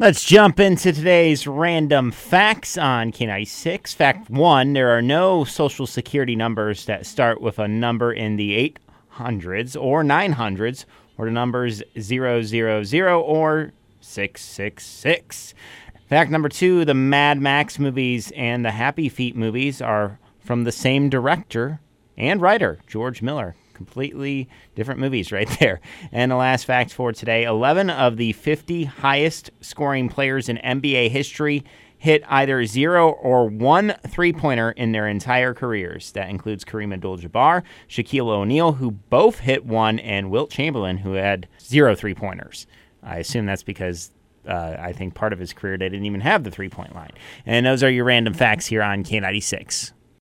Let's jump into today's random facts on K96. Fact one there are no social security numbers that start with a number in the 800s or 900s or the numbers 000 or 666. Fact number two the Mad Max movies and the Happy Feet movies are from the same director and writer, George Miller. Completely different movies right there. And the last fact for today 11 of the 50 highest scoring players in NBA history hit either zero or one three pointer in their entire careers. That includes Kareem Abdul Jabbar, Shaquille O'Neal, who both hit one, and Wilt Chamberlain, who had zero three pointers. I assume that's because uh, I think part of his career they didn't even have the three point line. And those are your random facts here on K96.